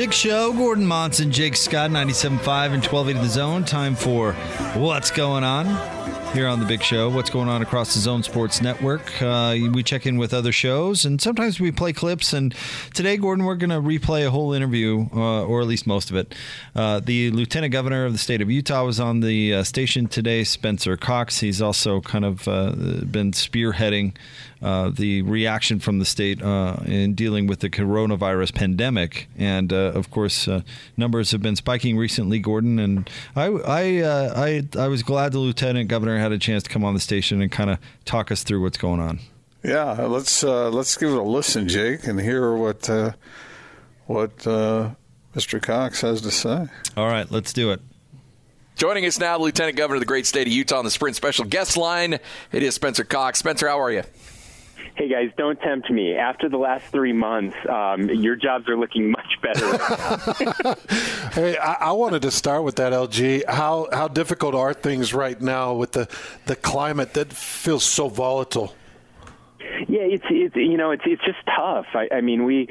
Big show. Gordon Monson, Jake Scott, 97.5 and 1280 The Zone. Time for What's Going On here on the Big Show. What's going on across the Zone Sports Network? Uh, we check in with other shows, and sometimes we play clips. And today, Gordon, we're going to replay a whole interview, uh, or at least most of it. Uh, the Lieutenant Governor of the state of Utah was on the uh, station today, Spencer Cox. He's also kind of uh, been spearheading uh, the reaction from the state in dealing with the coronavirus pandemic. And of course, numbers have been spiking recently, Gordon. And I, I, I, I was glad the lieutenant governor had a chance to come on the station and kind of talk us through what's going on. Yeah, let's uh, let's give it a listen, Jake, and hear what uh, what uh, Mr. Cox has to say. All right, let's do it. Joining us now, Lieutenant Governor of the great state of Utah on the Sprint Special Guest Line. It is Spencer Cox. Spencer, how are you? Hey guys, don't tempt me. After the last three months, um, your jobs are looking much better. hey, I, I, wanted to start with that, LG. How how difficult are things right now with the the climate that feels so volatile? Yeah, it's it's you know it's it's just tough. I, I mean, we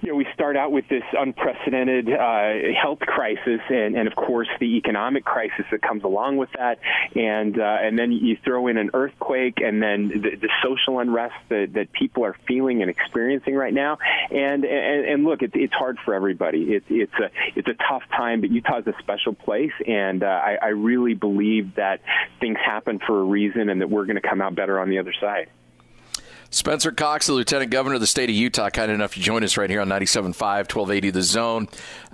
you know we start out with this unprecedented uh, health crisis, and and of course the economic crisis that comes along with that, and uh, and then you throw in an earthquake, and then the, the social unrest that, that people are feeling and experiencing right now, and and, and look, it's it's hard for everybody. It's it's a it's a tough time, but Utah's a special place, and uh, I, I really believe that things happen for a reason, and that we're going to come out better on the other side. Spencer Cox, the Lieutenant Governor of the state of Utah, kind enough to join us right here on 97.5, 1280 The Zone.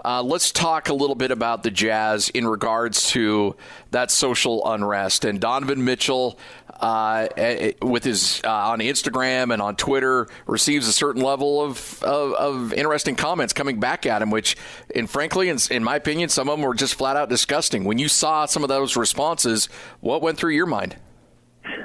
Uh, let's talk a little bit about the Jazz in regards to that social unrest. And Donovan Mitchell, uh, eh, eh, with his uh, on Instagram and on Twitter, receives a certain level of, of, of, interesting comments coming back at him, which, and frankly, in, in my opinion, some of them were just flat out disgusting. When you saw some of those responses, what went through your mind?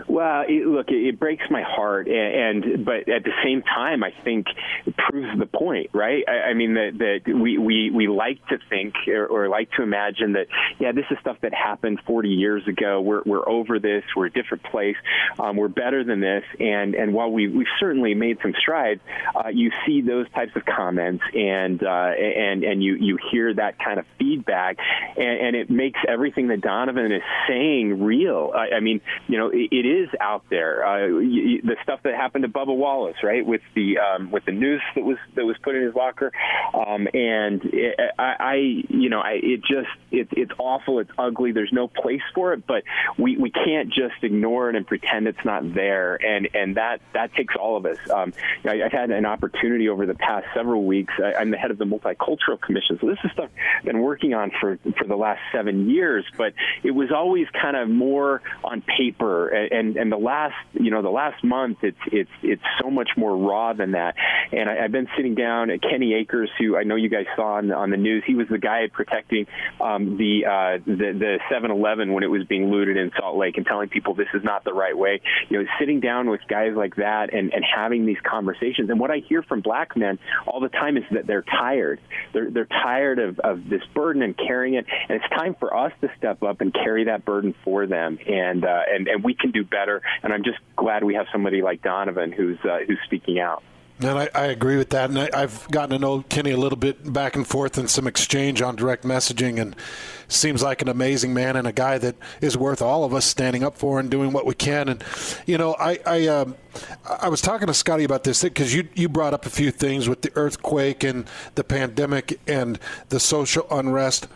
Well, it, look, it, it breaks my heart, and, and but at the same time, I think it proves the point, right? I, I mean that that we, we we like to think or, or like to imagine that yeah, this is stuff that happened 40 years ago. We're we're over this. We're a different place. Um, we're better than this. And and while we we've certainly made some strides, uh, you see those types of comments, and uh, and and you you hear that kind of feedback, and, and it makes everything that Donovan is saying real. I, I mean, you know, it, it is out there. Uh, the stuff that happened to Bubba Wallace, right, with the um, with the noose that was that was put in his locker, um, and it, I, I, you know, I, it just it, it's awful. It's ugly. There's no place for it, but we, we can't just ignore it and pretend it's not there. And and that that takes all of us. Um, I, I've had an opportunity over the past several weeks. I, I'm the head of the multicultural commission, so this is stuff I've been working on for for the last seven years. But it was always kind of more on paper and, and the last you know the last month it's it's it's so much more raw than that. And I, I've been sitting down at Kenny Akers who I know you guys saw on, on the news. He was the guy protecting um, the uh, the the 7-Eleven when it was being looted in Salt Lake and telling people this is not the right way. You know sitting down with guys like that and and having these conversations. And what I hear from black men all the time is that they're tired. They're they're tired of of this burden and carrying it. And it's time for us to step up and carry that burden for them. And uh, and and we can do better. And I'm just glad we have somebody like Donovan who's uh, who's speaking out. And I, I, agree with that. And I, have gotten to know Kenny a little bit back and forth and some exchange on direct messaging, and seems like an amazing man and a guy that is worth all of us standing up for and doing what we can. And you know, I I, um, I was talking to Scotty about this because you you brought up a few things with the earthquake and the pandemic and the social unrest.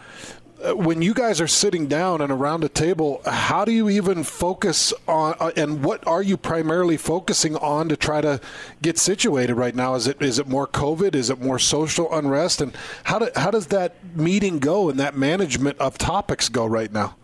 Uh, when you guys are sitting down and around a table, how do you even focus on, uh, and what are you primarily focusing on to try to get situated right now? Is it is it more COVID? Is it more social unrest? And how do, how does that meeting go and that management of topics go right now?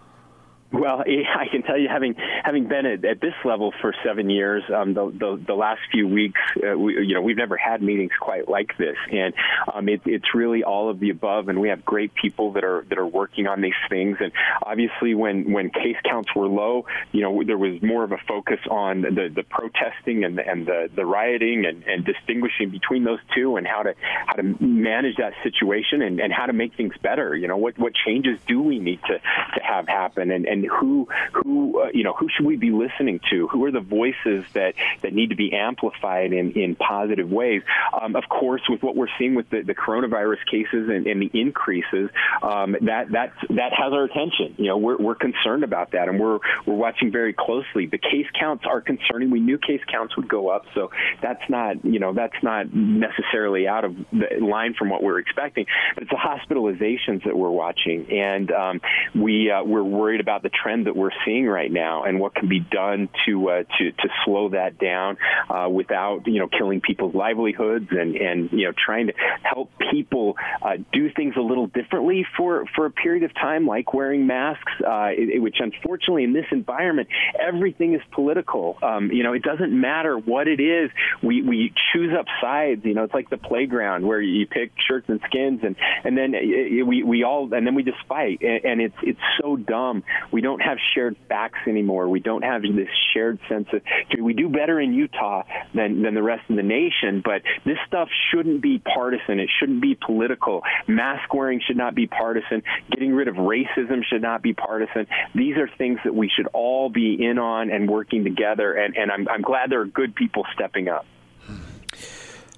Well, I can tell you, having having been at, at this level for seven years, um, the, the, the last few weeks, uh, we, you know, we've never had meetings quite like this, and um, it, it's really all of the above. And we have great people that are that are working on these things. And obviously, when when case counts were low, you know, there was more of a focus on the the protesting and and the the rioting and, and distinguishing between those two and how to how to manage that situation and, and how to make things better. You know, what what changes do we need to to have happen and and who who uh, you know who should we be listening to? Who are the voices that that need to be amplified in in positive ways? Um, of course, with what we're seeing with the, the coronavirus cases and, and the increases, um, that that that has our attention. You know, we're we're concerned about that, and we're we're watching very closely. The case counts are concerning. We knew case counts would go up, so that's not you know that's not necessarily out of the line from what we're expecting. But it's the hospitalizations that we're watching, and um, we uh, we're worried about the trend that we're seeing right now and what can be done to uh, to to slow that down uh, without you know killing people's livelihoods and and you know trying to help people uh, do things a little differently for for a period of time, like wearing masks, uh, it, which unfortunately in this environment everything is political. Um, you know, it doesn't matter what it is. We we choose up sides. You know, it's like the playground where you pick shirts and skins, and and then it, we we all and then we just fight, and, and it's it's so dumb. We don't have shared facts anymore. We don't have this shared sense of we do better in Utah than than the rest of the nation, but this stuff shouldn't be partisan. It shouldn't be political. Mask wearing should not be partisan. Getting rid of racism should not be partisan. These are things that we should all be in on and working together. And, and I'm, I'm glad there are good people stepping up.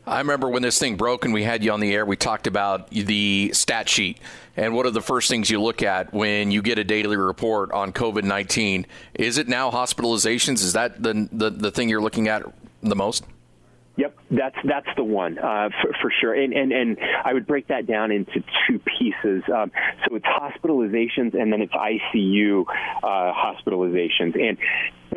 I remember when this thing broke and we had you on the air, we talked about the stat sheet. And what are the first things you look at when you get a daily report on COVID 19? Is it now hospitalizations? Is that the, the, the thing you're looking at the most? Yep, that's that's the one uh, for, for, sure, and, and and I would break that down into two pieces. Um, so it's hospitalizations, and then it's ICU uh, hospitalizations, and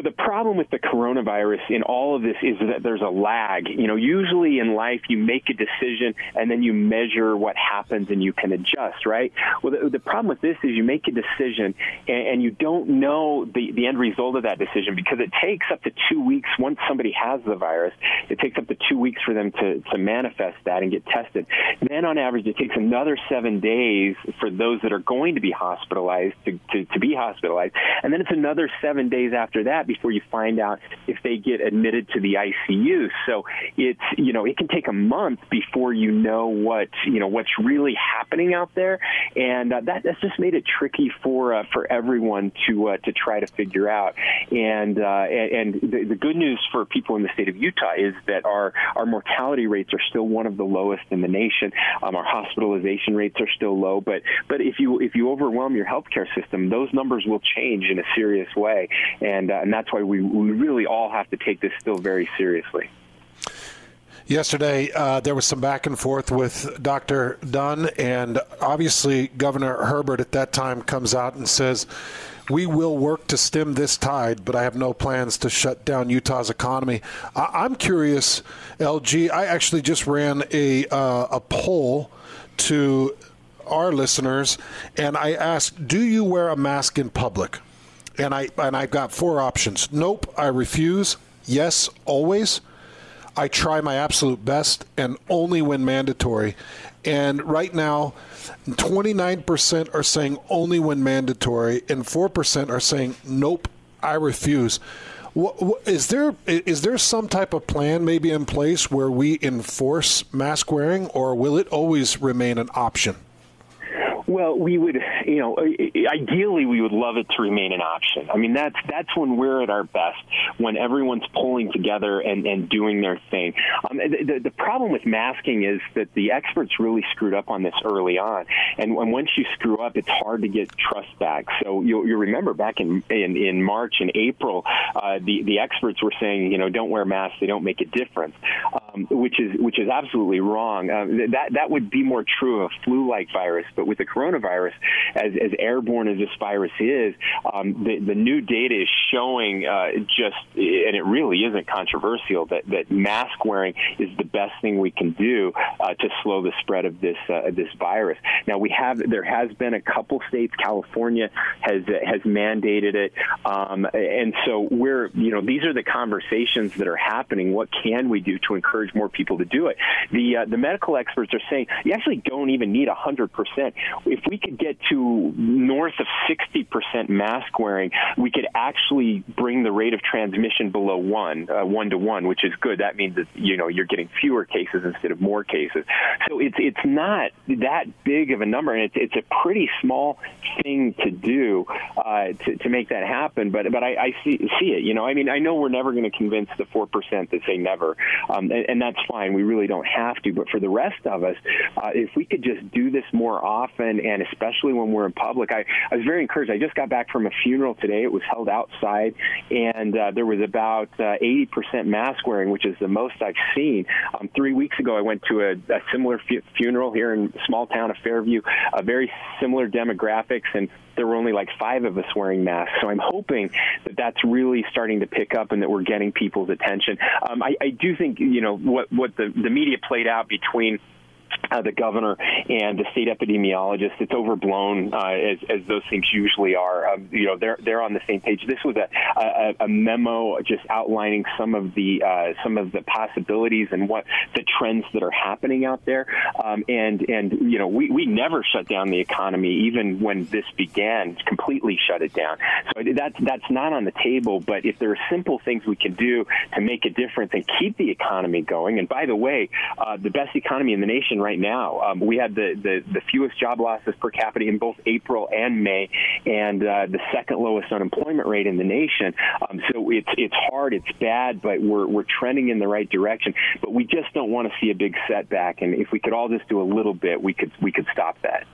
the problem with the coronavirus in all of this is that there's a lag. You know, usually in life you make a decision and then you measure what happens and you can adjust, right? Well, the, the problem with this is you make a decision and, and you don't know the, the end result of that decision because it takes up to two weeks once somebody has the virus. It takes up to two weeks for them to, to manifest that and get tested. Then on average, it takes another seven days for those that are going to be hospitalized to, to, to be hospitalized. And then it's another seven days after that before you find out if they get admitted to the ICU. So it's you know it can take a month before you know what you know what's really happening out there, and uh, that that's just made it tricky for uh, for everyone to uh, to try to figure out. And uh, and, and the, the good news for people in the state of Utah is that our our mortality rates are still one of the lowest in the nation. Um, our hospitalization rates are still low, but but if you if you overwhelm your healthcare system, those numbers will change in a serious way, and uh, and that's why we, we really all have to take this still very seriously. Yesterday, uh, there was some back and forth with Dr. Dunn, and obviously, Governor Herbert at that time comes out and says, We will work to stem this tide, but I have no plans to shut down Utah's economy. I- am curious, LG, I actually just ran a, uh, a poll to our listeners, and I asked, Do you wear a mask in public? And I and I've got four options. Nope, I refuse. Yes, always. I try my absolute best and only when mandatory. And right now, 29% are saying only when mandatory, and 4% are saying nope, I refuse. Is there is there some type of plan maybe in place where we enforce mask wearing, or will it always remain an option? Well, we would, you know, ideally we would love it to remain an option. I mean, that's that's when we're at our best, when everyone's pulling together and, and doing their thing. Um, the, the problem with masking is that the experts really screwed up on this early on, and, and once you screw up, it's hard to get trust back. So you'll, you'll remember back in, in in March and April, uh, the the experts were saying, you know, don't wear masks; they don't make a difference. Um, which is which is absolutely wrong. Uh, that that would be more true of a flu-like virus, but with the coronavirus, as as airborne as this virus is, um, the the new data is showing uh, just, and it really isn't controversial that that mask wearing is the best thing we can do uh, to slow the spread of this uh, this virus. Now we have there has been a couple states, California has has mandated it, um, and so we're you know these are the conversations that are happening. What can we do to encourage more people to do it? The uh, the medical experts are saying you actually don't even need hundred percent. If we could get to north of sixty percent mask wearing, we could actually bring the rate of transmission below one, uh, one to one, which is good. That means that you know you're getting fewer cases instead of more cases. So it's it's not that big of a number, and it's it's a pretty small thing to do uh, to to make that happen. But but I, I see see it. You know, I mean, I know we're never going to convince the four percent that say never, um, and, and, that's fine. We really don't have to. But for the rest of us, uh, if we could just do this more often, and especially when we're in public, I, I was very encouraged. I just got back from a funeral today. It was held outside, and uh, there was about uh, eighty percent mask wearing, which is the most I've seen. Um, three weeks ago, I went to a, a similar fu- funeral here in small town of Fairview, a very similar demographics, and there were only like five of us wearing masks. So I'm hoping that that's really starting to pick up and that we're getting people's attention. Um, I, I do think, you know, what, what the, the media played out between uh, the governor and the state epidemiologist. It's overblown, uh, as, as those things usually are. Um, you know, they're they're on the same page. This was a, a, a memo just outlining some of the uh, some of the possibilities and what the trends that are happening out there. Um, and and you know, we, we never shut down the economy, even when this began. Completely shut it down. So that's that's not on the table. But if there are simple things we can do to make a difference and keep the economy going, and by the way, uh, the best economy in the nation right now. Um, we had the, the, the fewest job losses per capita in both April and May, and uh, the second lowest unemployment rate in the nation. Um, so it's it's hard, it's bad, but we're we're trending in the right direction. But we just don't want to see a big setback. And if we could all just do a little bit, we could we could stop that.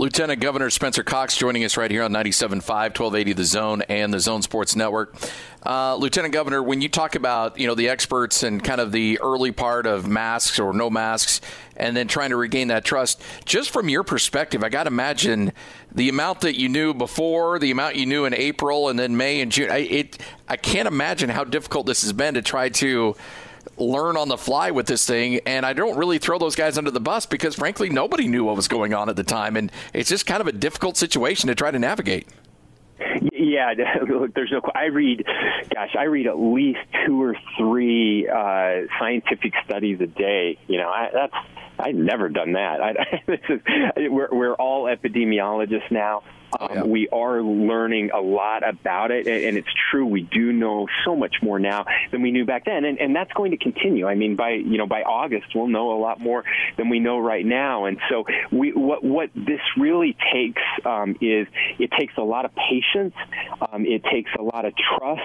Lieutenant Governor Spencer Cox joining us right here on 97.5, 1280 The Zone and the Zone Sports Network. Uh, Lieutenant Governor, when you talk about you know the experts and kind of the early part of masks or no masks, and then trying to regain that trust, just from your perspective, I got to imagine the amount that you knew before, the amount you knew in April, and then May and June. I, it, I can't imagine how difficult this has been to try to learn on the fly with this thing. And I don't really throw those guys under the bus because, frankly, nobody knew what was going on at the time. And it's just kind of a difficult situation to try to navigate. Yeah, there's no. I read, gosh, I read at least two or three uh, scientific studies a day. You know, I, that's I've never done that. I, this is, we're, we're all epidemiologists now. Um, yeah. We are learning a lot about it, and, and, it's true. We do know so much more now than we knew back then, and, and that's going to continue. I mean, by you know by August, we'll know a lot more than we know right now. And so, we what what this really takes um, is it takes a lot of patience, um, it takes a lot of trust,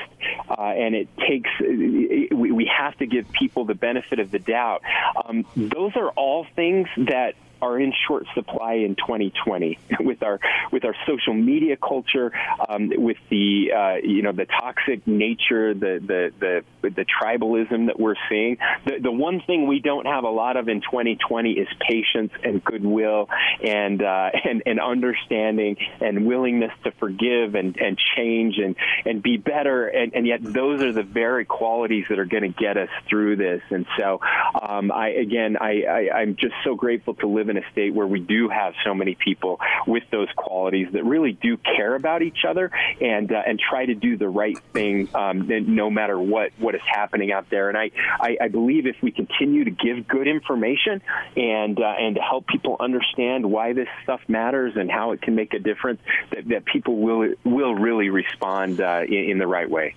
uh, and it takes we, we have to give people the benefit of the doubt. Um, those are all things that are in short supply in 2020 with our with our social media culture, um, with the uh, you know the toxic nature, the the the, the tribalism that we're seeing. The, the one thing we don't have a lot of in 2020 is patience and goodwill and uh, and and understanding and willingness to forgive and and change and and be better. And, and yet those are the very qualities that are going to get us through this. And so um, I again I, I I'm just so grateful to live in a state where we do have so many people with those qualities that really do care about each other and uh, and try to do the right thing um, no matter what what is happening out there. And I, I, I believe if we continue to give good information and uh, and to help people understand why this stuff matters and how it can make a difference, that, that people will will really respond uh, in, in the right way.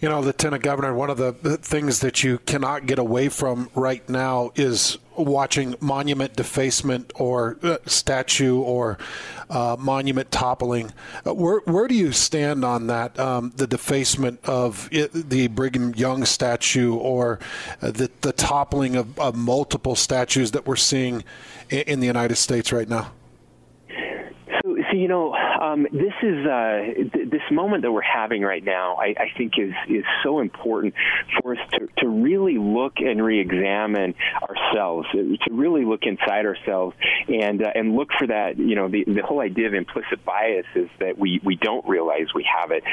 You know, Lieutenant Governor, one of the things that you cannot get away from right now is watching monument defacement or uh, statue or uh, monument toppling. Uh, where, where do you stand on that? Um, the defacement of it, the Brigham Young statue or uh, the, the toppling of, of, multiple statues that we're seeing in, in the United States right now? So you know, um, this is uh, this moment that we're having right now. I, I, think is is so important for us to, to really look and re-examine ourselves, to really look inside ourselves, and uh, and look for that. You know, the the whole idea of implicit bias is that we we don't realize we have it,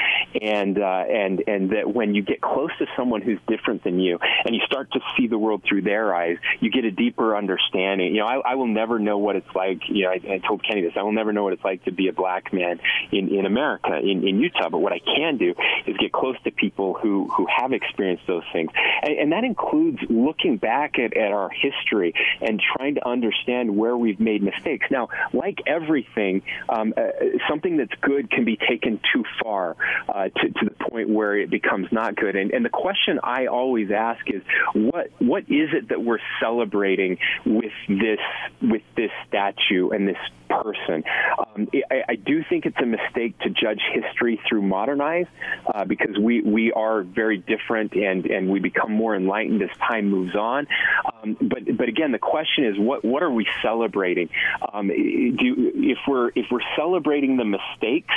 and uh, and and that when you get close to someone who's different than you, and you start to see the world through their eyes, you get a deeper understanding. You know, I, I will never know what it's like. You know, I, I told Kenny this. I will never know what it's like to be a black man in, in America, in, in Utah. But what I can do is get close to people who, who have experienced those things. And, and that includes looking back at, at our history and trying to understand where we've made mistakes. Now, like everything, um, uh, something that's good can be taken too far uh, to, to the point where it becomes not good. And, and the question I always ask is, what what is it that we're celebrating with this with this statue and this person. Um, I, I, do think it's a mistake to judge history through modern eyes uh, because we, we are very different and, and we become more enlightened as time moves on. Um, but but again, the question is what what are we celebrating? Um, do, if we're if we're celebrating the mistakes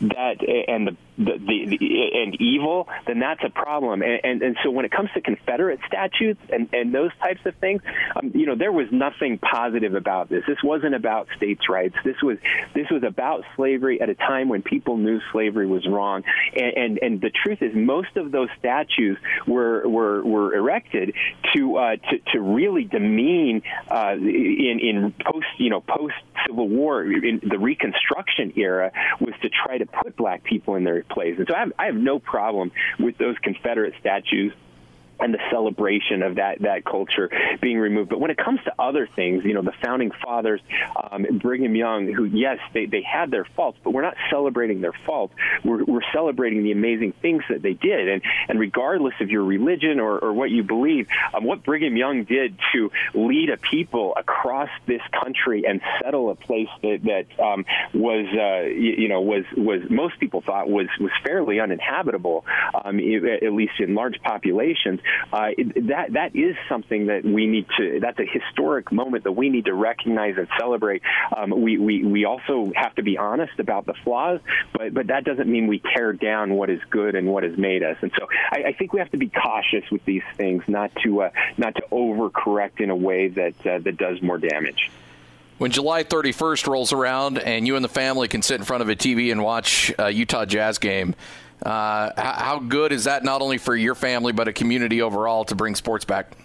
that and the the, the, the, and evil, then that's a problem. And, and, and so when it comes to Confederate statutes and, and those types of things, um, you know, there was nothing positive about this. This wasn't about states' rights. This was this was about slavery at a time when people knew slavery was wrong. And and, and the truth is, most of those statues were were, were erected to, uh, to to really demean uh, in in post you know post Civil War in the Reconstruction era was to try to put black people in their place. And so I have, I have no problem with those Confederate statues and the celebration of that that culture being removed. But when it comes to other things, you know, the founding fathers, um, Brigham Young, who yes, they, they had their faults, but we're not celebrating their faults. We're, we're celebrating the amazing things that they did. And and regardless of your religion or, or what you believe, um, what Brigham Young did to lead a people across this country and settle a place that that um, was uh, you, you, know was was most people thought was was fairly uninhabitable, um, at least in large populations uh, that that is something that we need to. That's a historic moment that we need to recognize and celebrate. Um, we, we we also have to be honest about the flaws, but but that doesn't mean we tear down what is good and what has made us. And so I, I think we have to be cautious with these things, not to uh, not to overcorrect in a way that uh, that does more damage when July 31st rolls around and you and the family can sit in front of a TV and watch a Utah Jazz game, uh, how good is that not only for your family but a community overall to bring sports back?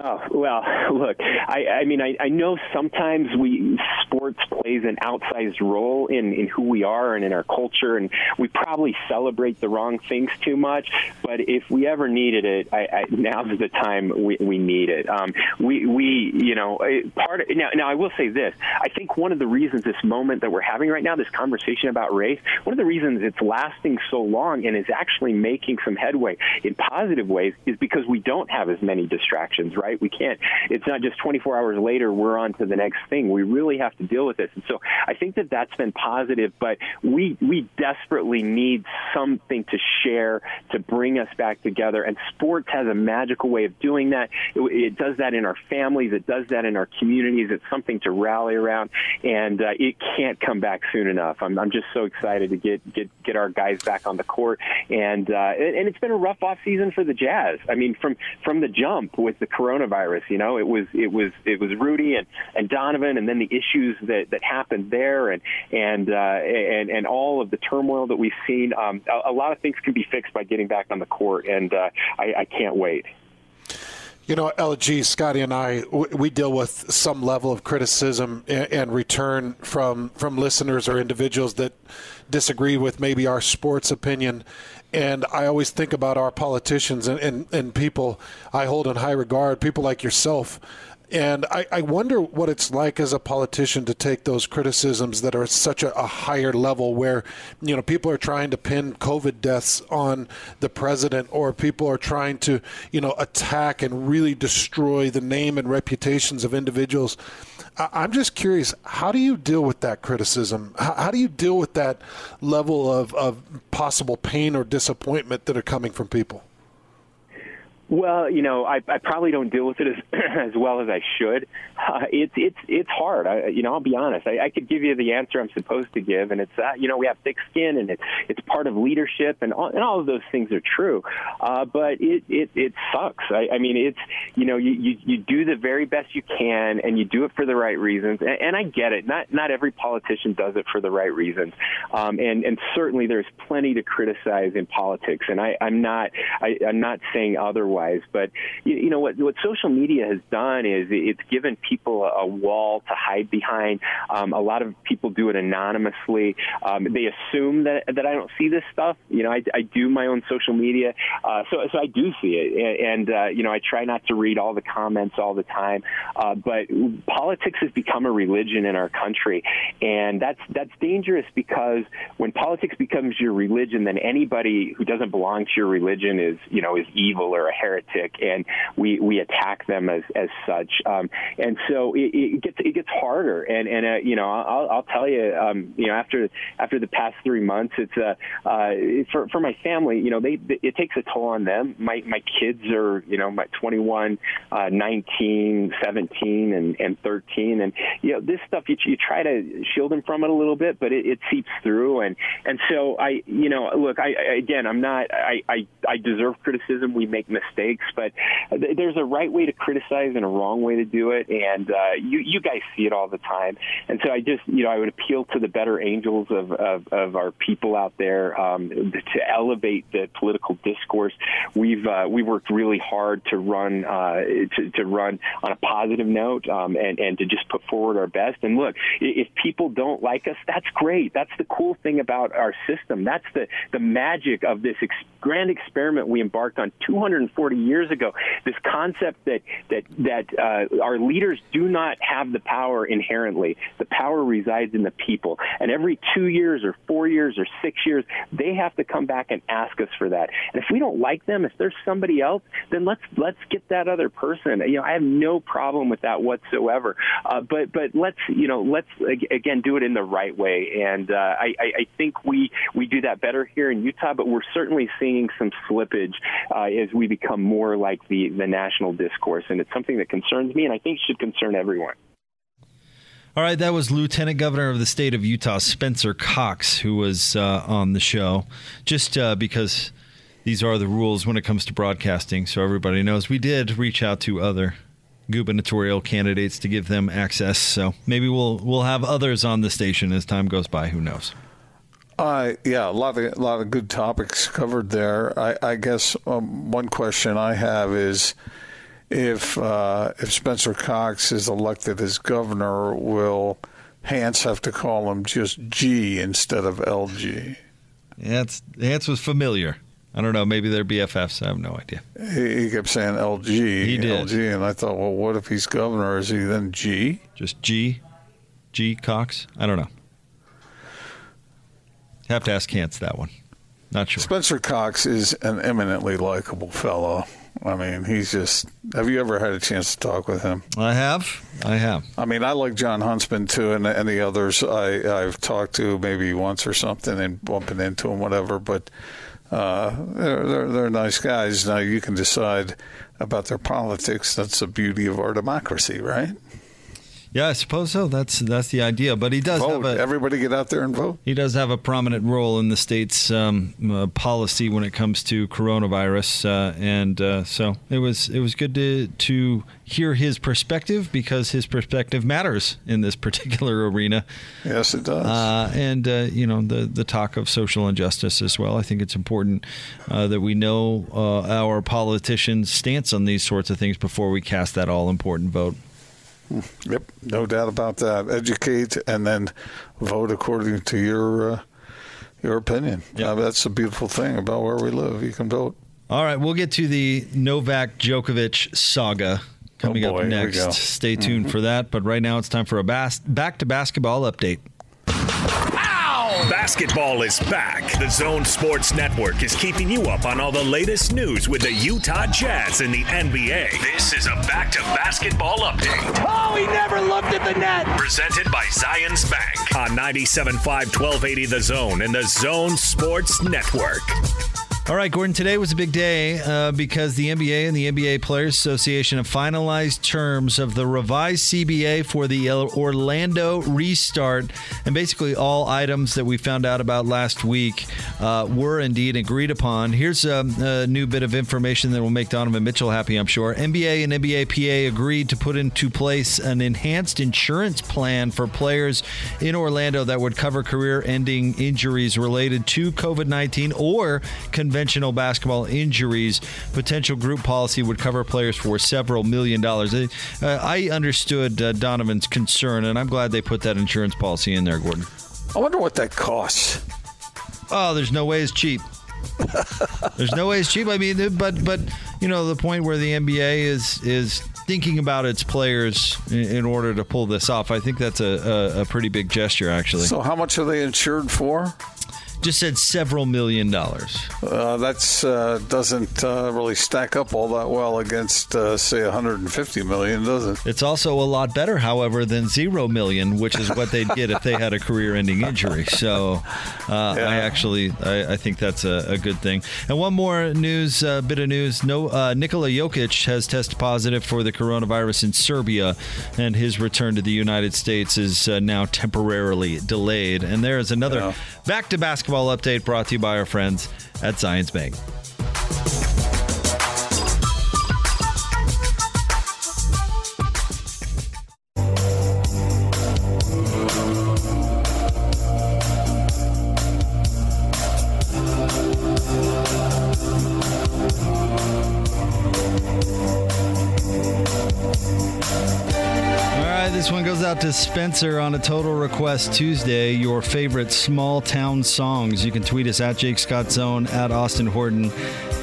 Oh well, look. I, I mean, I, I know sometimes we sports plays an outsized role in in who we are and in our culture, and we probably celebrate the wrong things too much. But if we ever needed it, I, I, now's the time we, we need it. Um, we we you know part of, now now I will say this. I think one of the reasons this moment that we're having right now, this conversation about race, one of the reasons it's lasting so long and is actually making some headway in positive ways is because we don't have as many distractions right? We can't, it's not just 24 hours later, we're on to the next thing. We really have to deal with this. And so I think that that's been positive, but we, we desperately need something to share to bring us back together. And sports has a magical way of doing that. It, it does that in our families. It does that in our communities. It's something to rally around and uh, it can't come back soon enough. I'm, I'm just so excited to get, get, get our guys back on the court. And, uh, and, and it's been a rough off season for the Jazz. I mean, from, from the jump with the coronavirus. You know, it was it was it was Rudy and, and Donovan, and then the issues that, that happened there, and and uh, and and all of the turmoil that we've seen. Um, a, a, lot of things can be fixed by getting back on the court, and uh, I, I can't wait. You know, LG, Scotty, and I, we deal with some level of criticism and return from from listeners or individuals that disagree with maybe our sports opinion. And I always think about our politicians and, and, and people I hold in high regard, people like yourself. And I, I, wonder what it's like as a politician to take those criticisms that are at such a, a, higher level where, you know, people are trying to pin COVID deaths on the president or people are trying to, you know, attack and really destroy the name and reputations of individuals. I'm just curious, how do you deal with that criticism? How, do you deal with that level of, of possible pain or disappointment that are coming from people? Well, you know, I, I probably don't deal with it as as well as I should. Uh, it's it's it's hard. I, you know, I'll be honest. I, I could give you the answer I'm supposed to give, and it's uh, you know we have thick skin, and it's it's part of leadership, and all, and all of those things are true. Uh, but it it it sucks. I, I mean, it's you know you, you you do the very best you can, and you do it for the right reasons. And, and I get it. Not not every politician does it for the right reasons, um, and and certainly there's plenty to criticize in politics. And I, I'm not I, I'm not saying otherwise otherwise. But you, you know what what social media has done is it's given people a, wall to hide behind. Um, a lot of people do it anonymously. Um, they assume that that I don't see this stuff. You know, I, I do my own social media, uh, so so I do see it, and, uh, you know I try not to read all the comments all the time. Uh, but politics has become a religion in our country, and that's that's dangerous because when politics becomes your religion, then anybody who doesn't belong to your religion is you know is evil or a heretic, and we we attack them as as such. Um, and so it, it gets it gets harder. And and uh, you know I'll, I'll tell you um, you know after after the past three months, it's uh, uh, for for my family. You know they it takes a toll on them. My my kids are you know my 21, uh, 19, 17, and and 13, and you know this stuff you, you try to shield them from it a little bit, but it, it seeps through. And and so I you know look I again I'm not I I, I deserve criticism. We make mistakes mistakes, but there's a right way to criticize and a wrong way to do it, and uh, you you guys see it all the time. And so I just you know I would appeal to the better angels of of, of our people out there um, to elevate the political discourse. We've uh, we worked really hard to run uh, to, to run on a positive note um, and and to just put forward our best. And look, if people don't like us, that's great. That's the cool thing about our system. That's the the magic of this ex- grand experiment we embarked on 240 40 years ago. This concept that that that uh, our leaders do not have the power inherently. The power resides in the people, and every two years or four years or six years, they have to come back and ask us for that. And if we don't like them, if there's somebody else, then let's let's get that other person. You know, I have no problem with that whatsoever. Uh, but but let's you know let's again do it in the right way, and uh, I, I think we we do that better here in Utah. But we're certainly seeing some slippage uh, as we become become more like the, the national discourse. And it's something that concerns me and I think should concern everyone. All right, that was Lieutenant Governor of the state of Utah, Spencer Cox, who was uh, on the show. Just uh, because these are the rules when it comes to broadcasting, so everybody knows. We did reach out to other gubernatorial candidates to give them access, so maybe we'll we'll have others on the station as time goes by. Who knows? Uh, yeah, a lot of a lot of good topics covered there. I, I guess um, one question I have is if uh, if Spencer Cox is elected as governor, will Hans have to call him just G instead of LG? Yeah, it's, Hans was familiar. I don't know. Maybe they're BFFs. I have no idea. He, he kept saying LG. He did. LG, and I thought, well, what if he's governor? Is he then G? Just G, G Cox. I don't know. Have to ask Hans that one. Not sure. Spencer Cox is an eminently likable fellow. I mean, he's just. Have you ever had a chance to talk with him? I have. I have. I mean, I like Jon Huntsman too, and, and the others I, I've talked to maybe once or something and bumping into them, whatever. But uh, they're, they're, they're nice guys. Now you can decide about their politics. That's the beauty of our democracy, right? Yeah, I suppose so. That's that's the idea. But he does vote. have a everybody get out there and vote. He does have a prominent role in the state's um, uh, policy when it comes to coronavirus, uh, and uh, so it was it was good to to hear his perspective because his perspective matters in this particular arena. Yes, it does. Uh, and uh, you know the the talk of social injustice as well. I think it's important uh, that we know our politicians' stance on these sorts of things before we cast that all important vote. Yep, no doubt about that. Educate and then vote according to your uh, your opinion. Yep. Uh, that's the beautiful thing about where we live. You can vote. All right, we'll get to the Novak Djokovic saga coming oh boy, up next. Stay tuned mm-hmm. for that. But right now, it's time for a bas- back to basketball update. Basketball is back. The Zone Sports Network is keeping you up on all the latest news with the Utah Jazz and the NBA. This is a back to basketball update. Oh, he never looked at the net. Presented by Zions Bank on 97.5 1280 The Zone and the Zone Sports Network. All right, Gordon, today was a big day uh, because the NBA and the NBA Players Association have finalized terms of the revised CBA for the Orlando restart. And basically, all items that we found out about last week uh, were indeed agreed upon. Here's a, a, new bit of information that will make Donovan Mitchell happy, I'm sure. NBA and NBA PA agreed to put into place an enhanced insurance plan for players in Orlando that would cover career ending injuries related to COVID 19 or conventional conventional basketball injuries, potential group policy would cover players for several million dollars. Uh, I understood uh, Donovan's concern, and I'm glad they put that insurance policy in there, Gordon. I wonder what that costs. Oh, there's no way it's cheap. there's no way it's cheap. I mean, but but you know the point where the NBA is is thinking about its players in, in order to pull this off. I think that's a, a, a pretty big gesture, actually. So, how much are they insured for? Just said several million dollars. Uh, that uh, doesn't uh, really stack up all that well against, uh, say, 150 million, does it? It's also a lot better, however, than zero million, which is what they'd get if they had a career-ending injury. So, uh, yeah. I actually, I, I think that's a, a, good thing. And one more news, uh, bit of news: no, Nikola Jokic has tested positive for the coronavirus in Serbia, and his return to the United States is now temporarily delayed. And there is another yeah. back to basketball basketball update brought to you by our friends at Zions Bank. Spencer on a Total Request Tuesday. Your favorite small town songs. You can tweet us at Jake Scott Zone, at Austin Horton,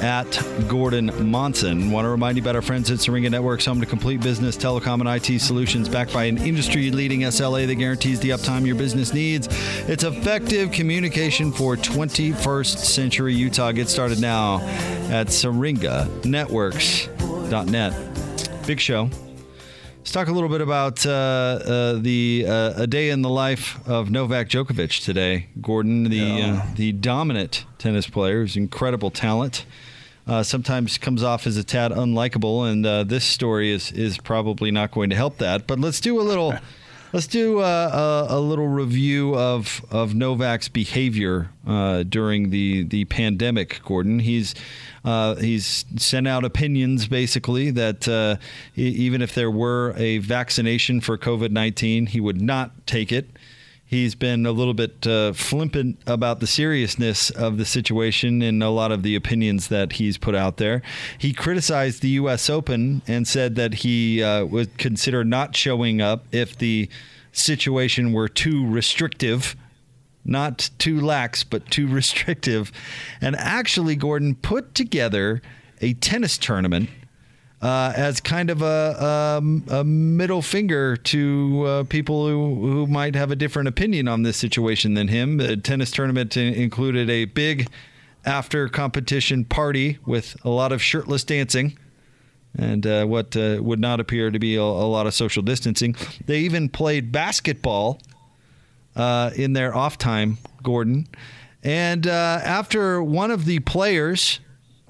at Gordon Monson. Want to remind you about our friends at Syringa Networks, home to complete business telecom and IT solutions backed by an industry leading SLA that guarantees the uptime your business needs. It's effective communication for 21st century Utah. Get started now at syringanetworks.net. Big show. Let's talk a little bit about uh, uh, the uh, a day in the life of Novak Djokovic today. Gordon, the yeah. Uh, the dominant tennis player, who's incredible talent. Uh, sometimes comes off as a tad unlikable, and uh, this story is is probably not going to help that. But let's do a little. Let's do a, a, little review of, of Novak's behavior during the, the pandemic, Gordon. He's uh, he's sent out opinions basically that uh, even if there were a vaccination for COVID 19, he would not take it. He's been a little bit uh, flippant about the seriousness of the situation and a lot of the opinions that he's put out there. He criticized the U.S. Open and said that he uh, would consider not showing up if the situation were too restrictive not too lax, but too restrictive. And actually, Gordon put together a tennis tournament uh, as kind of a, um, a middle finger to uh, people who, who might have a different opinion on this situation than him. The tennis tournament included a big after competition party with a lot of shirtless dancing and uh, what uh, would not appear to be a, a, lot of social distancing. They even played basketball uh, in their off time, Gordon. And uh, after one of the players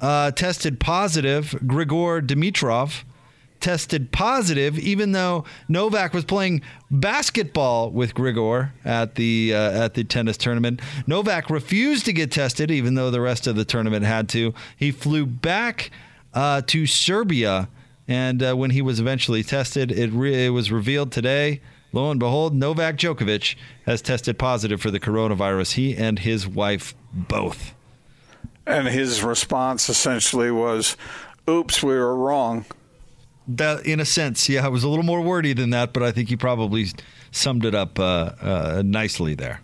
uh, tested positive, Grigor Dimitrov tested positive, even though Novak was playing basketball with Grigor at the uh, at the tennis tournament. Novak refused to get tested, even though the rest of the tournament had to. He flew back uh, to Serbia, and uh, when he was eventually tested, it, re- it was revealed today Lo and behold, Novak Djokovic has tested positive for the coronavirus. He and his wife both. And his response essentially was, oops, we were wrong. That, in a sense, yeah, I was a little more wordy than that, but I think he probably summed it up uh, uh, nicely there.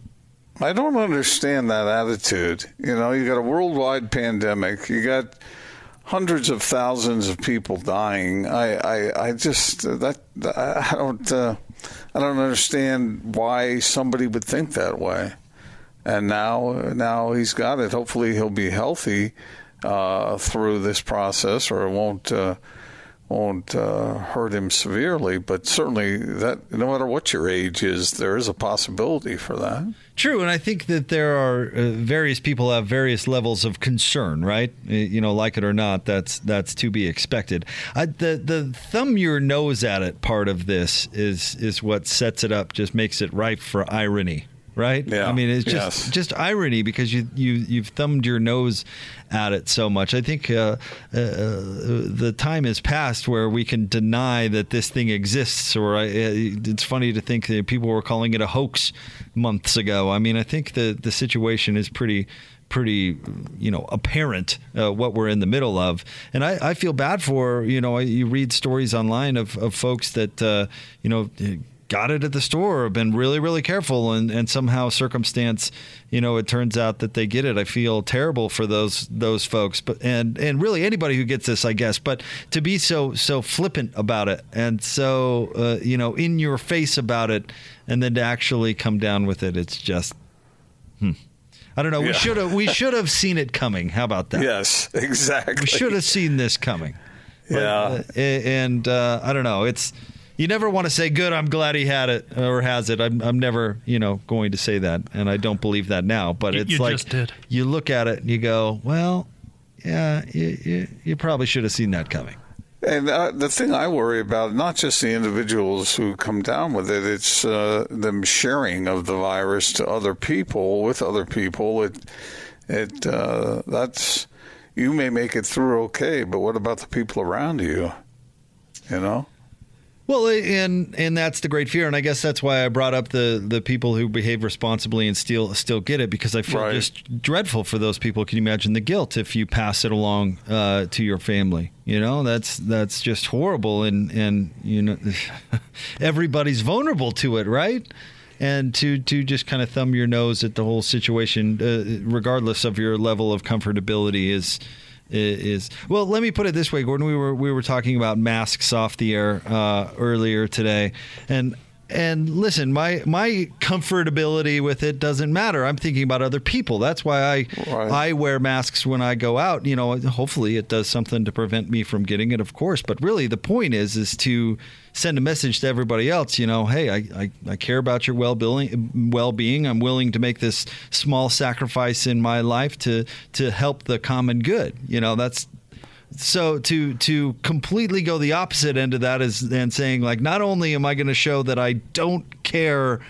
I don't understand that attitude. You know, you got a worldwide pandemic. You got hundreds of thousands of people dying. I, I, I just that I don't. Uh, I don't understand why somebody would think that way. And now, now he's got it. Hopefully, he'll be healthy uh, through this process, or it won't uh, won't uh, hurt him severely, but certainly that no matter what your age is, there is a possibility for that. True, and I think that there are uh, various people have various levels of concern, right? You know, like it or not, that's that's to be expected. I, the the thumb your nose at it part of this is is what sets it up, just makes it ripe for irony, right? Yeah. I mean, it's just Yes. just irony because you you you've thumbed your nose at it so much. I think uh, uh, the time has passed where we can deny that this thing exists. Or I, it's funny to think that people were calling it a hoax months ago. I mean, I think the the situation is pretty pretty you know apparent uh, what we're in the middle of and I, I feel bad for you know you read stories online of, of folks that uh, you know got it at the store, been really, really careful, and, and somehow circumstance, you know, it turns out that they get it. I feel terrible for those those folks, but and and really anybody who gets this, I guess. But to be so so flippant about it and so uh, you know in your face about it, and then to actually come down with it, it's just. Hmm. I don't know. We should have we should have seen it coming. How about that? Yes, exactly. We should have seen this coming. But, Yeah. uh, and uh, I don't know. It's you never want to say good. I'm glad he had it or has it. I'm I'm never you know going to say that, and I don't believe that now. But You- it's you like just did. you look at it and you go, well, yeah, you, you, you probably should have seen that coming. And uh, the thing I worry about, not just the individuals who come down with it, it's uh, them sharing of the virus to other people with other people. It, it, uh, that's you may make it through okay, but what about the people around you? You know. Well, and and that's the great fear, and I guess that's why I brought up the the people who behave responsibly and still still get it because I feel Right. just dreadful for those people. Can you imagine the guilt if you pass it along uh, to your family? You know, that's that's just horrible, and and you know, everybody's vulnerable to it, right? And to to just kind of thumb your nose at the whole situation, uh, regardless of your level of comfortability, is is well let me put it this way gordon we were we were talking about masks off the air uh, earlier today and and listen my my comfortability with it doesn't matter. I'm thinking about other people. That's why i Right. i wear masks when i go out. You know hopefully it does something to prevent me from getting it of course. But really the point is is to send a message to everybody else you know hey i i, I care about your well-being well-being. I'm willing to make this small sacrifice in my life to to help the common good. You know that's so to to completely go the opposite end of that is then saying like not only am I going to show that I don't care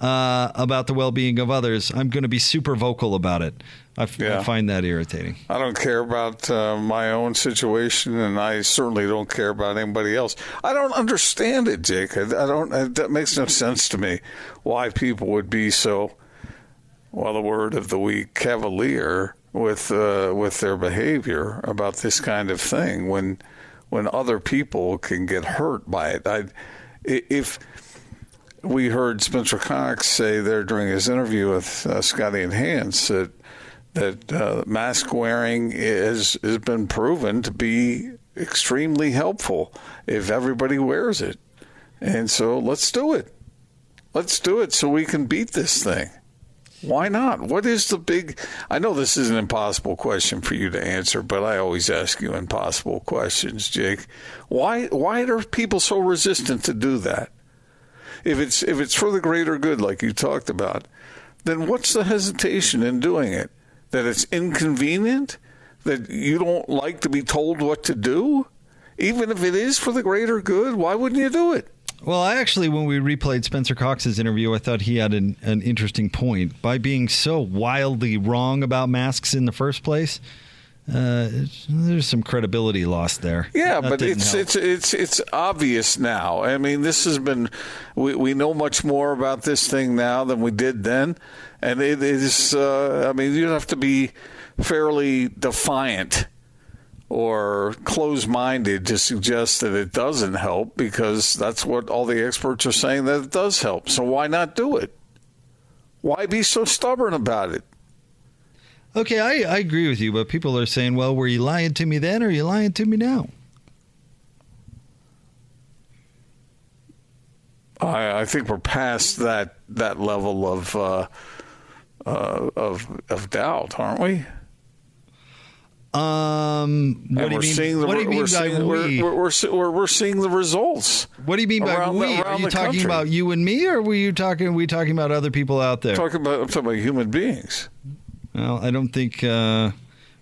uh, about the well-being of others, I'm going to be super vocal about it. I, f- I Yeah. find that irritating. I don't care about uh, my own situation, and I certainly don't care about anybody else. I don't understand it, Jake. I, I don't. uh, That makes no sense to me. Why people would be so, well, the word of the week, cavalier with uh, with their behavior about this kind of thing when when other people can get hurt by it. I, if we heard Spencer Cox say there during his interview with uh, Scotty and Hans that that uh, mask wearing is has been proven to be extremely helpful if everybody wears it, and so let's do it. Let's do it so we can beat this thing. Why not? What is the big? I know this is an impossible question for you to answer, but I always ask you impossible questions, Jake. Why? Why are people so resistant to do that? if it's if it's for the greater good, like you talked about, then what's the hesitation in doing it? That it's inconvenient, that you don't like to be told what to do, even if it is for the greater good. Why wouldn't you do it? Well, I actually, when we replayed Spencer Cox's interview, I thought he had an, an interesting point. By being so wildly wrong about masks in the first place, uh, there's some credibility lost there. Yeah, That but it's help. it's it's it's obvious now. I mean, this has been we we know much more about this thing now than we did then, and it is. Uh, I mean, you have to be fairly defiant or close-minded to suggest that it doesn't help because that's what all the experts are saying that it does help. So why not do it? Why be so stubborn about it? Okay, I, I agree with you, but people are saying, well, were you lying to me then or are you lying to me now? I, I think we're past that that level of uh, uh, of of doubt, aren't we? Um, what do you mean? seeing the what do you mean by we? We're, we're, we're, we're, seeing the results. what do you mean by the- we? Are you talking country. about you and me, or were you talking? Are we talking about other people out there? Talking about I'm talking about human beings. Well, I don't think uh,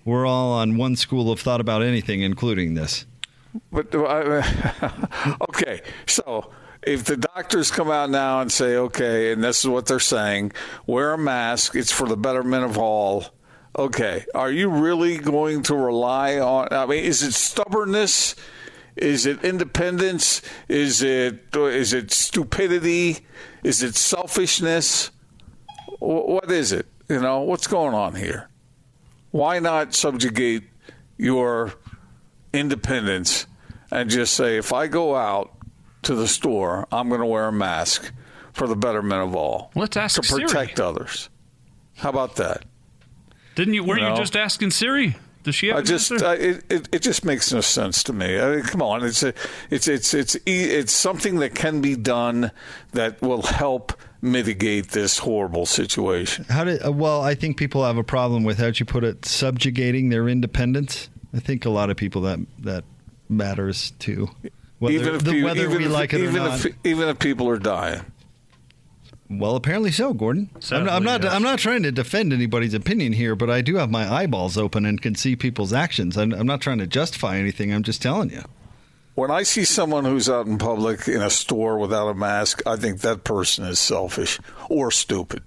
we're all on one school of thought about anything, including this. But I, okay, so if the doctors come out now and say, okay, and this is what they're saying, wear a mask, it's for the betterment of all. Okay, are you really going to rely on? I mean, is it stubbornness? Is it independence? Is it is it stupidity? Is it selfishness? What is it? You know, what's going on here? Why not subjugate your independence and just say, if I go out to the store, I'm going to wear a mask for the betterment of all. Let's ask to Siri. protect others. How about that? Didn't you? Weren't you No. just asking Siri? Does she have I an just answer? I, it, it it just makes no sense to me. I mean, come on, it's a, it's it's it's e- it's something that can be done that will help mitigate this horrible situation. How did? Uh, well, I think people have a problem with how'd you put it, subjugating their independence. I think a lot of people that that matters too. Whether, even if the, you- whether even we if- like it or not. if even if people are dying. Well, apparently so, Gordon. I'm, Sadly, I'm not. yes. I'm not trying to defend anybody's opinion here, but I do have my eyeballs open and can see people's actions. I'm, I'm not trying to justify anything. I'm just telling you. When I see someone who's out in public in a store without a mask, I think that person is selfish or stupid.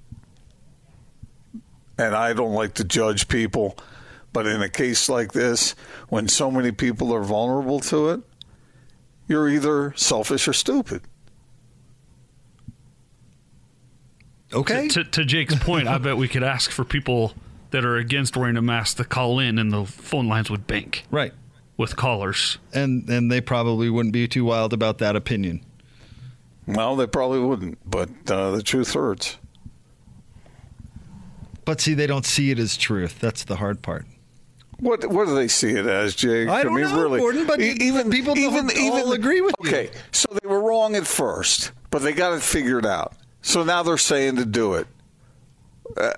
And I don't like to judge people, but in a case like this, when so many people are vulnerable to it, you're either selfish or stupid. Okay. to, to Jake's point, I bet we could ask for people that are against wearing a mask to call in, and the phone lines would bank right. with callers. And and they probably wouldn't be too wild about that opinion. Well, they probably wouldn't, but uh, the truth hurts. But see, they don't see it as truth. That's the hard part. What what do they see it as, Jake? I don't mean, know, really, Gordon, but- E- even people even don't even all agree with you. Okay, so they were wrong at first, but they got it figured out. So now they're saying to do it.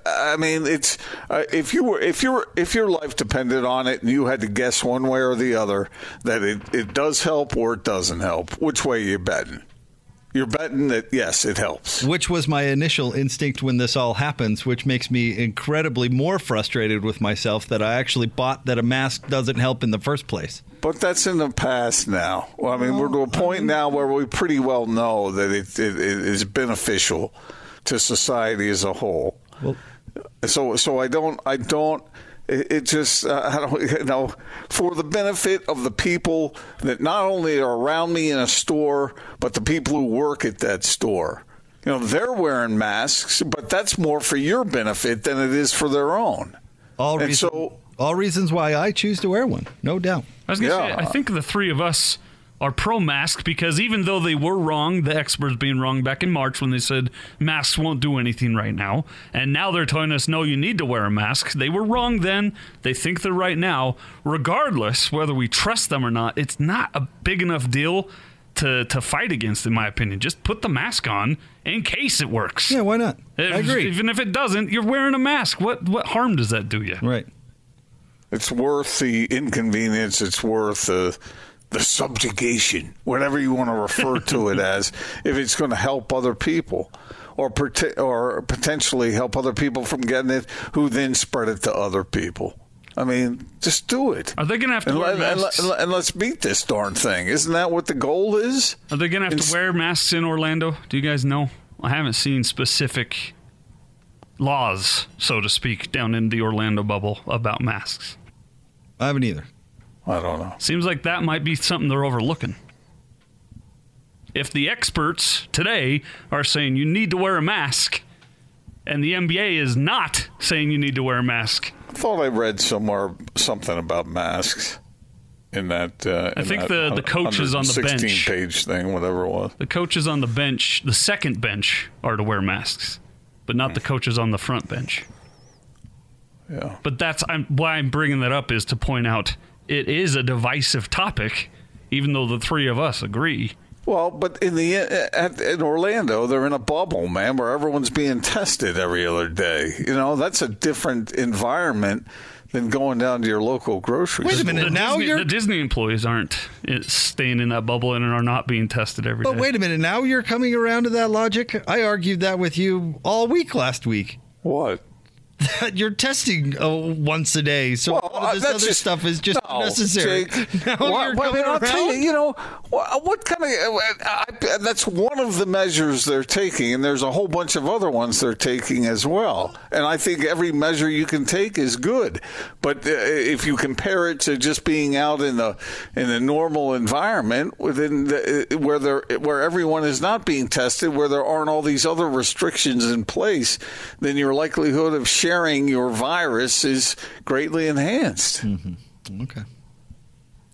I mean, it's uh, if you were if you were if your life depended on it and you had to guess one way or the other that it, it does help or it doesn't help, which way are you betting? You're betting that yes, it helps. Which was my initial instinct when this all happens, which makes me incredibly more frustrated with myself that I actually bought that a mask doesn't help in the first place. But that's in the past now. Well, I mean, we're to a oh, point now where we pretty well know that it, it, it is beneficial to society as a whole. Well- so, so I don't, I don't. It, it just, uh, I don't, you know, for the benefit of the people that not only are around me in a store, but the people who work at that store. You know, they're wearing masks, but that's more for your benefit than it is for their own. All And reason, so- all reasons why I choose to wear one, no doubt. I was gonna Yeah. say, I think the three of us are pro mask because even though they were wrong, the experts being wrong back in March when they said masks won't do anything right now, and now they're telling us no, you need to wear a mask. They were wrong then. They think they're right now. Regardless whether we trust them or not, it's not a big enough deal to to fight against, in my opinion. Just put the mask on in case it works. Yeah, why not? I agree. Even if it doesn't, you're wearing a mask. What what harm does that do you? Right. It's worth the inconvenience. It's worth the the subjugation, whatever you want to refer to it as, if it's going to help other people, or or potentially help other people from getting it, who then spread it to other people. I mean, just do it. Are they gonna have to and, wear let- and, masks? let- and let's beat this darn thing. Isn't that what the goal is? Are they going to have Ins- to wear masks in Orlando? Do you guys know? I haven't seen specific laws, so to speak, down in the Orlando bubble about masks. I haven't either. I don't know. Seems like that might be something they're overlooking. If the experts today are saying you need to wear a mask, and the NBA is not saying you need to wear a mask, I thought I read somewhere something about masks in that. Uh, I in think that the- the coaches on the bench- 16 page thing, whatever it was. the coaches on the bench, the second bench, are to wear masks, but not the coaches on the front bench. Yeah. But that's I'm, why I'm bringing that up is to point out it is a divisive topic, even though the three of us agree. Well, but in the at, in Orlando, they're in a bubble, man, where everyone's being tested every other day. You know, that's a different environment than going down to your local grocery Wait a store. minute. The now Disney, you're- the Disney employees aren't uh, staying in that bubble and are not being tested every day. But wait a minute. Now you're coming around to that logic. I argued that with you all week last week. What? You're testing uh, once a day, so Well, all of this other just- stuff is just No, necessary. Jake. Now Why- you're why- coming I'll tell you, you know, what, what kind of? I, I, that's one of the measures they're taking, and there's a whole bunch of other ones they're taking as well. And I think every measure you can take is good, but uh, if you compare it to just being out in the in a normal environment within the, uh, where there where everyone is not being tested, where there aren't all these other restrictions in place, then your likelihood of sharing your virus is greatly enhanced. Mm-hmm. Okay.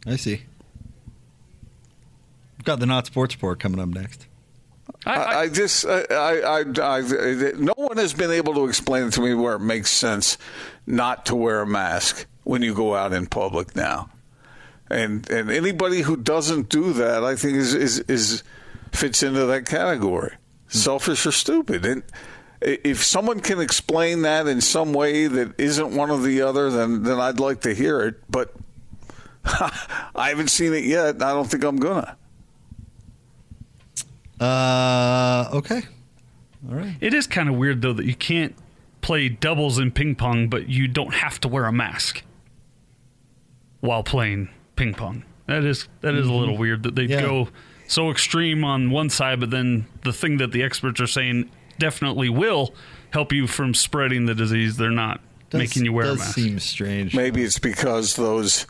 I see. We've Got the not sports report coming up next. I, I, I just, I, I, I, I, no one has been able to explain to me where it makes sense not to wear a mask when you go out in public now, and and anybody who doesn't do that, I think is is, is fits into that category, hmm. selfish or stupid. And if someone can explain that in some way that isn't one or the other, then then I'd like to hear it. But I haven't seen it yet. I don't think I'm gonna. Uh, okay. All right. it is kind of weird though that you can't play doubles in ping pong, but you don't have to wear a mask while playing ping pong. That is that is a little weird that they Yeah. go so extreme on one side, but then the thing that the experts are saying definitely will help you from spreading the disease. They're not Does- making you wear a does mask. seem strange. Maybe it's because those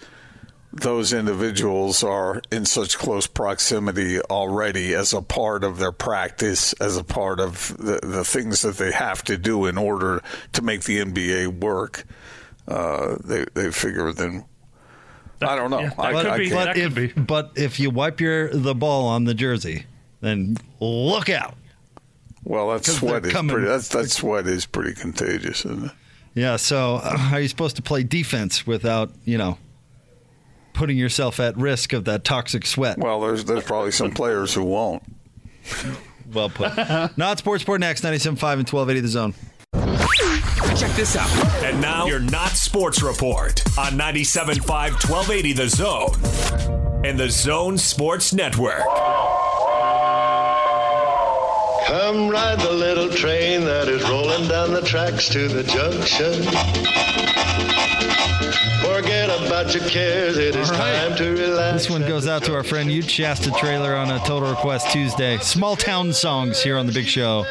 those individuals are in such close proximity already as a part of their practice, as a part of the, the things that they have to do in order to make the NBA work. Uh, they they figure then. I don't know. yeah, that I, could I be. can't- That But if, could be. but if you wipe your the ball on the jersey, then look out. Well, that sweat is coming. pretty. That's, that sweat is pretty contagious, isn't it? Yeah. So uh, how are you supposed to play defense without you know putting yourself at risk of that toxic sweat? Well, there's there's probably some players who won't. Well put. Not sports sport next. 97.5 and 1280 the zone. Check this out. And now your not sports report on 97.5 1280 The Zone and the Zone Sports Network. Come ride the little train that is rolling down the tracks to the junction. Forget about your cares, it is right. time to relax. This one goes out to our friend Ute Shasta Trailer on a Total Request Tuesday. Small town songs here on the Big Show.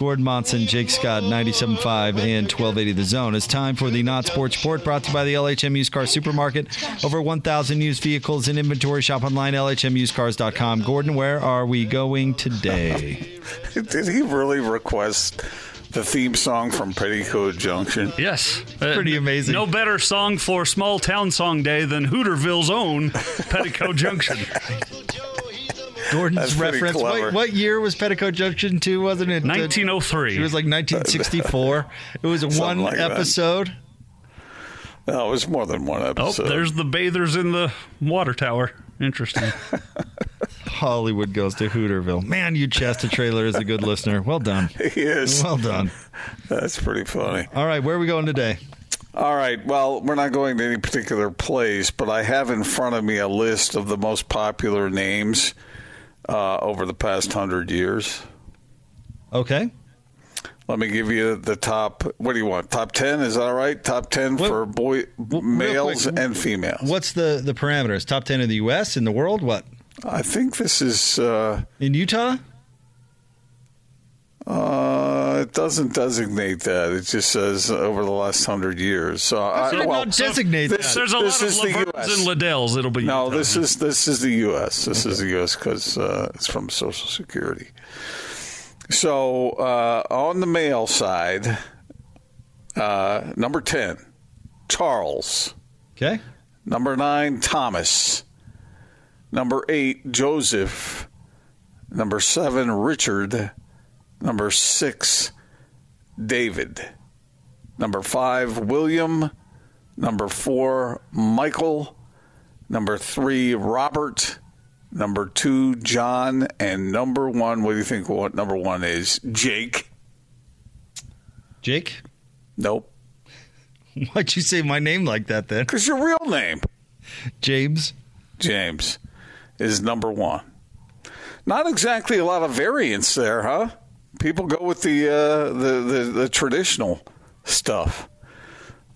Gordon Monson, Jake Scott, 97.5 and 1280 The Zone. It's time for the Not Sports Report brought to you by the LHM Used Car Supermarket. Over 1,000 used vehicles in inventory. Shop online, lhmusedcars.com. Gordon, where are we going today? Did he really request the theme song from Petticoat Junction? Yes, Uh, Pretty amazing. No better song for Small Town Song Day than Hooterville's own Petticoat Junction. Gordon's That's reference. What, what year was Petticoat Junction 2, wasn't it? 1903. It was like 1964. It was one like that. episode. No, it was more than one Oh, episode. there's the bathers in the water tower. Interesting. Hollywood goes to Hooterville. Man, you Shasta Trailer is a good listener. Well done. he is. Well done. That's pretty funny. All right, where are we going today? All right. Well, we're not going to any particular place, but I have in front of me a list of the most popular names uh, over the past hundred years. Okay. Let me give you the top. What do you want? Top ten? Is that all right? Top ten What- for boy, males quick, and females. What's the, the parameters? Top 10 in the U.S., in the world? What? I think this is. Uh, In Utah? uh, it doesn't designate that. It just says over the last hundred years. So, I, it well, not designate this- that? There's a This lot is of the Laverns US. and Liddells. It'll be No, Utah. this is this is the U.S. This is the U.S. because uh, it's from Social Security. So uh, on the male side, uh, number ten, Charles. Okay. Number nine, Thomas. Number eight, Joseph. Number seven, Richard. Number six, David. Number five, William. Number four, Michael. Number three, Robert. Number two, John. And number one, what do you think what number one is? Jake. Jake? Nope. Why'd you say my name like that then? Because your real name, James. James, is number one. Not exactly a lot of variance there, huh? People go with the uh, the, the the traditional stuff.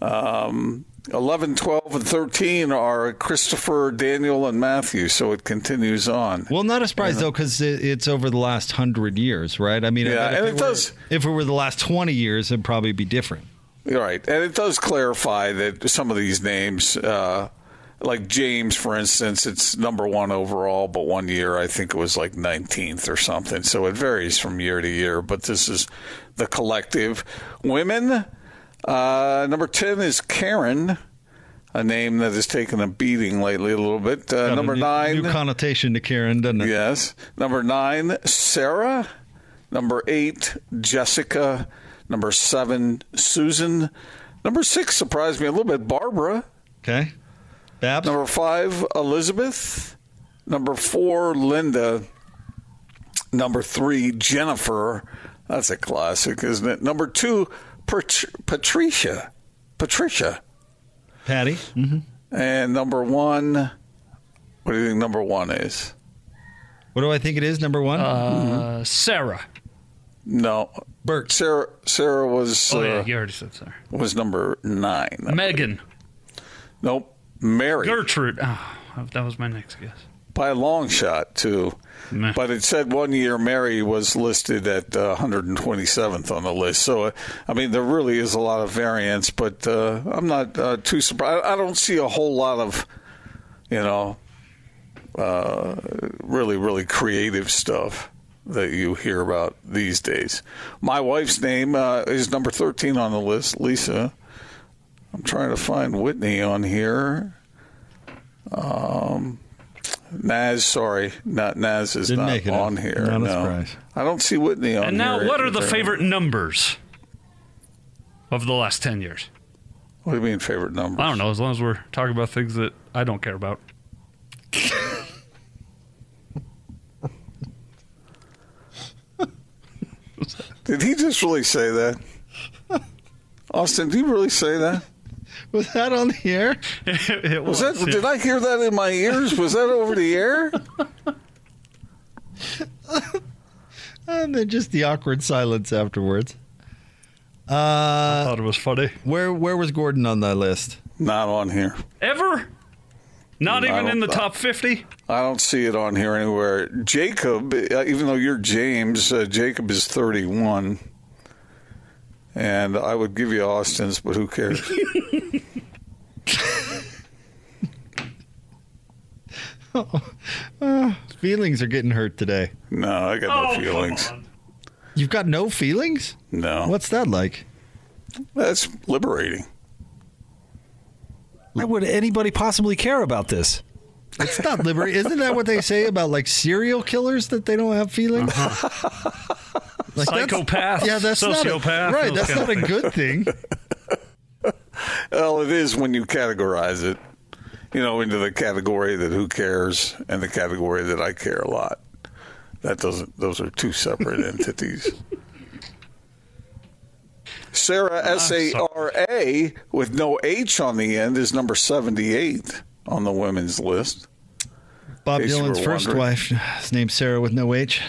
Um, 11, 12, and 13 are Christopher, Daniel, and Matthew, so it continues on. Well, not a surprise though, because it, it's over the last hundred years, right? I mean, Yeah, if and it were- does- If it were the last twenty years, it'd probably be different. Right. And it does clarify that some of these names, uh, like James, for instance, it's number one overall, but one year I think it was like 19th or something. So it varies from year to year, but this is the collective. Women, uh, number 10 is Karen, a name that has taken a beating lately a little bit. Uh, number new, nine. new connotation to Karen, doesn't it? Yes. Number nine, Sarah. Number eight, Jessica. Number seven, Susan. Number six surprised me a little bit, Barbara. Okay. Babs. Number five, Elizabeth. Number four, Linda. Number three, Jennifer. That's a classic, isn't it? Number two, Pat- Patricia. Patricia. Patty. hmm And number one, what do you think number one is? What do I think it is? Number one. Uh, Sarah. No. Bert. Sarah Sarah was Oh, uh, yeah, you already said Sarah. was number nine. Megan. Nope. Mary. Gertrude. Oh, that was my next guess. By a long shot, too. But it said one year Mary was listed at uh, 127th on the list. So, uh, I mean, there really is a lot of variance, but uh, I'm not uh, too surprised. I don't see a whole lot of, you know, uh, really, really creative stuff that you hear about these days. My wife's name uh, is number 13 on the list, Lisa. I'm trying to find Whitney on here. Um, Naz, sorry, not Naz is Didn't not on up. here. Not a no. surprise. I don't see Whitney on here. And now, here. what are the either. favorite numbers of the last 10 years? What do you mean favorite numbers? I don't know, as long as we're talking about things that I don't care about. Did he just really say that? Austin, did you really say that? Was that on the air? it Was that? Did I hear that in my ears? Was that over the air? And then just the awkward silence afterwards. I Uh, thought it was funny. where where was Gordon on that list? Not on here. Ever? Not I even in the top 50? I don't see it on here anywhere. Jacob, uh, even though you're James, uh, Jacob is 31. And I would give you Austin's, but who cares? Feelings are getting hurt today. No, I got no Oh, come feelings. You've got no feelings? No. What's that like? That's liberating. Why would anybody possibly care about this? It's not liberating. Isn't that what they say about like serial killers that they don't have feelings? Like, that's- Psychopath, yeah, that's not a, sociopath, right. That's not a good thing. Well, it is when you categorize it, you know, into the category that who cares and the category that I care a lot. That doesn't; those are two separate entities. Sarah S A R A with no H on the end is number seventy-eight on the women's list. Bob Dylan's first wondering. wife, is named Sarah with no H.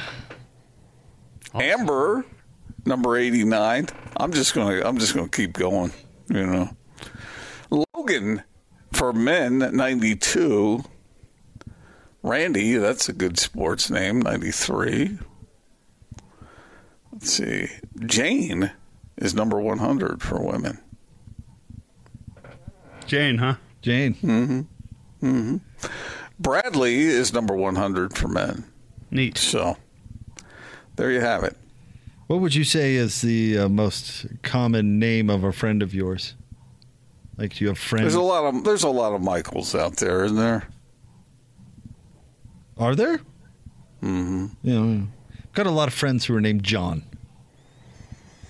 Amber, number eighty-nine. I'm just gonna I'm just gonna keep going. You know, Logan for men ninety-two. Randy, that's a good sports name, ninety-three. Let's see, Jane is number one hundred for women. Jane, huh? Jane. Mm-hmm. Mm-hmm. Bradley is number one hundred for men. Neat. So there you have it. What would you say is the uh, most common name of a friend of yours? Like, do you have friends? There's a lot of there's a lot of Michaels out there, isn't there? Are there? Mm-hmm. Yeah. Got a lot of friends who are named John.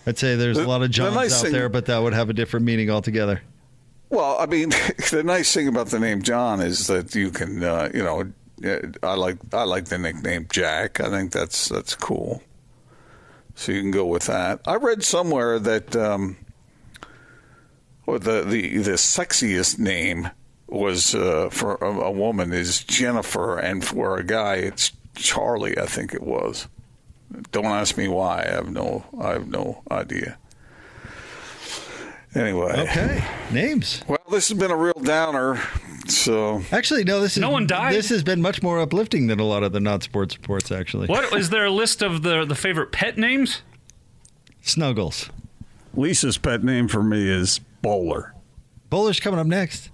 I'd say there's a lot of the Johns nice out thing- there, but that would have a different meaning altogether. Well, I mean, the nice thing about the name John is that you can, uh, you know, I like I like the nickname Jack. I think that's that's cool. So you can go with that. I read somewhere that um, the the the sexiest name was uh, for a, a woman is Jennifer, and for a guy it's Charlie. I think it was. Don't ask me why. I have no I have no idea. Anyway, Okay. Names. well, this has been a real downer. So Actually, no. This is No one died? This has been much more uplifting than a lot of the not sports reports. Actually, What is there a list of the the favorite pet names? Snuggles. Lisa's pet name for me is Bowler. Bowler's coming up next.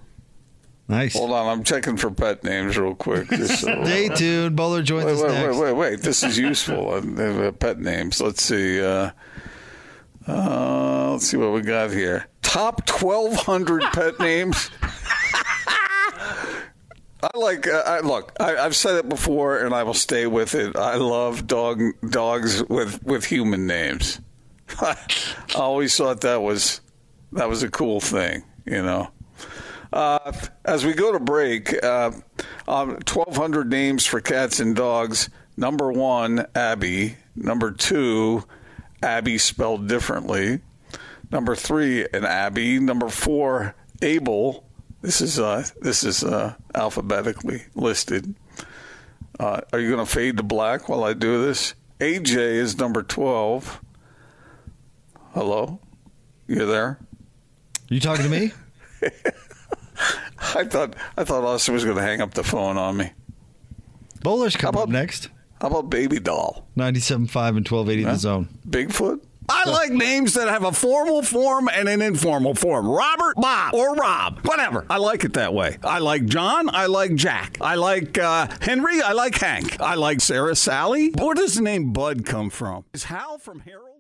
Nice. hold on, I'm checking for pet names real quick. Just so, Stay tuned. Bowler joins Wait, us wait, next. wait, wait, wait. This is useful. Uh, uh, pet names. Let's see. Uh, uh, let's see what we got here. Top 1,200 pet names. I like. Uh, I, look, I, I've said it before, and I will stay with it. I love dog dogs with with human names. I always thought that was that was a cool thing. You know. Uh, as we go to break, uh, um, 1,200 names for cats and dogs. Number one, Abby. Number two, Abby spelled differently. Number three, an Abby. Number four, Abel. This is uh, this is uh, alphabetically listed. Uh, are you going to fade to black while I do this? AJ is number 12. Hello, you there? You talking to me? I thought I thought Austin was going to hang up the phone on me. Bowler's coming about- up next. How about Baby Doll? 97.5 and 1280 the zone. Bigfoot? I like names that have a formal form and an informal form. Robert, Bob, or Rob, whatever. I like it that way. I like John. I like Jack. I like uh, Henry. I like Hank. I like Sarah Sally. Where does the name Bud come from? Is Hal from Harold?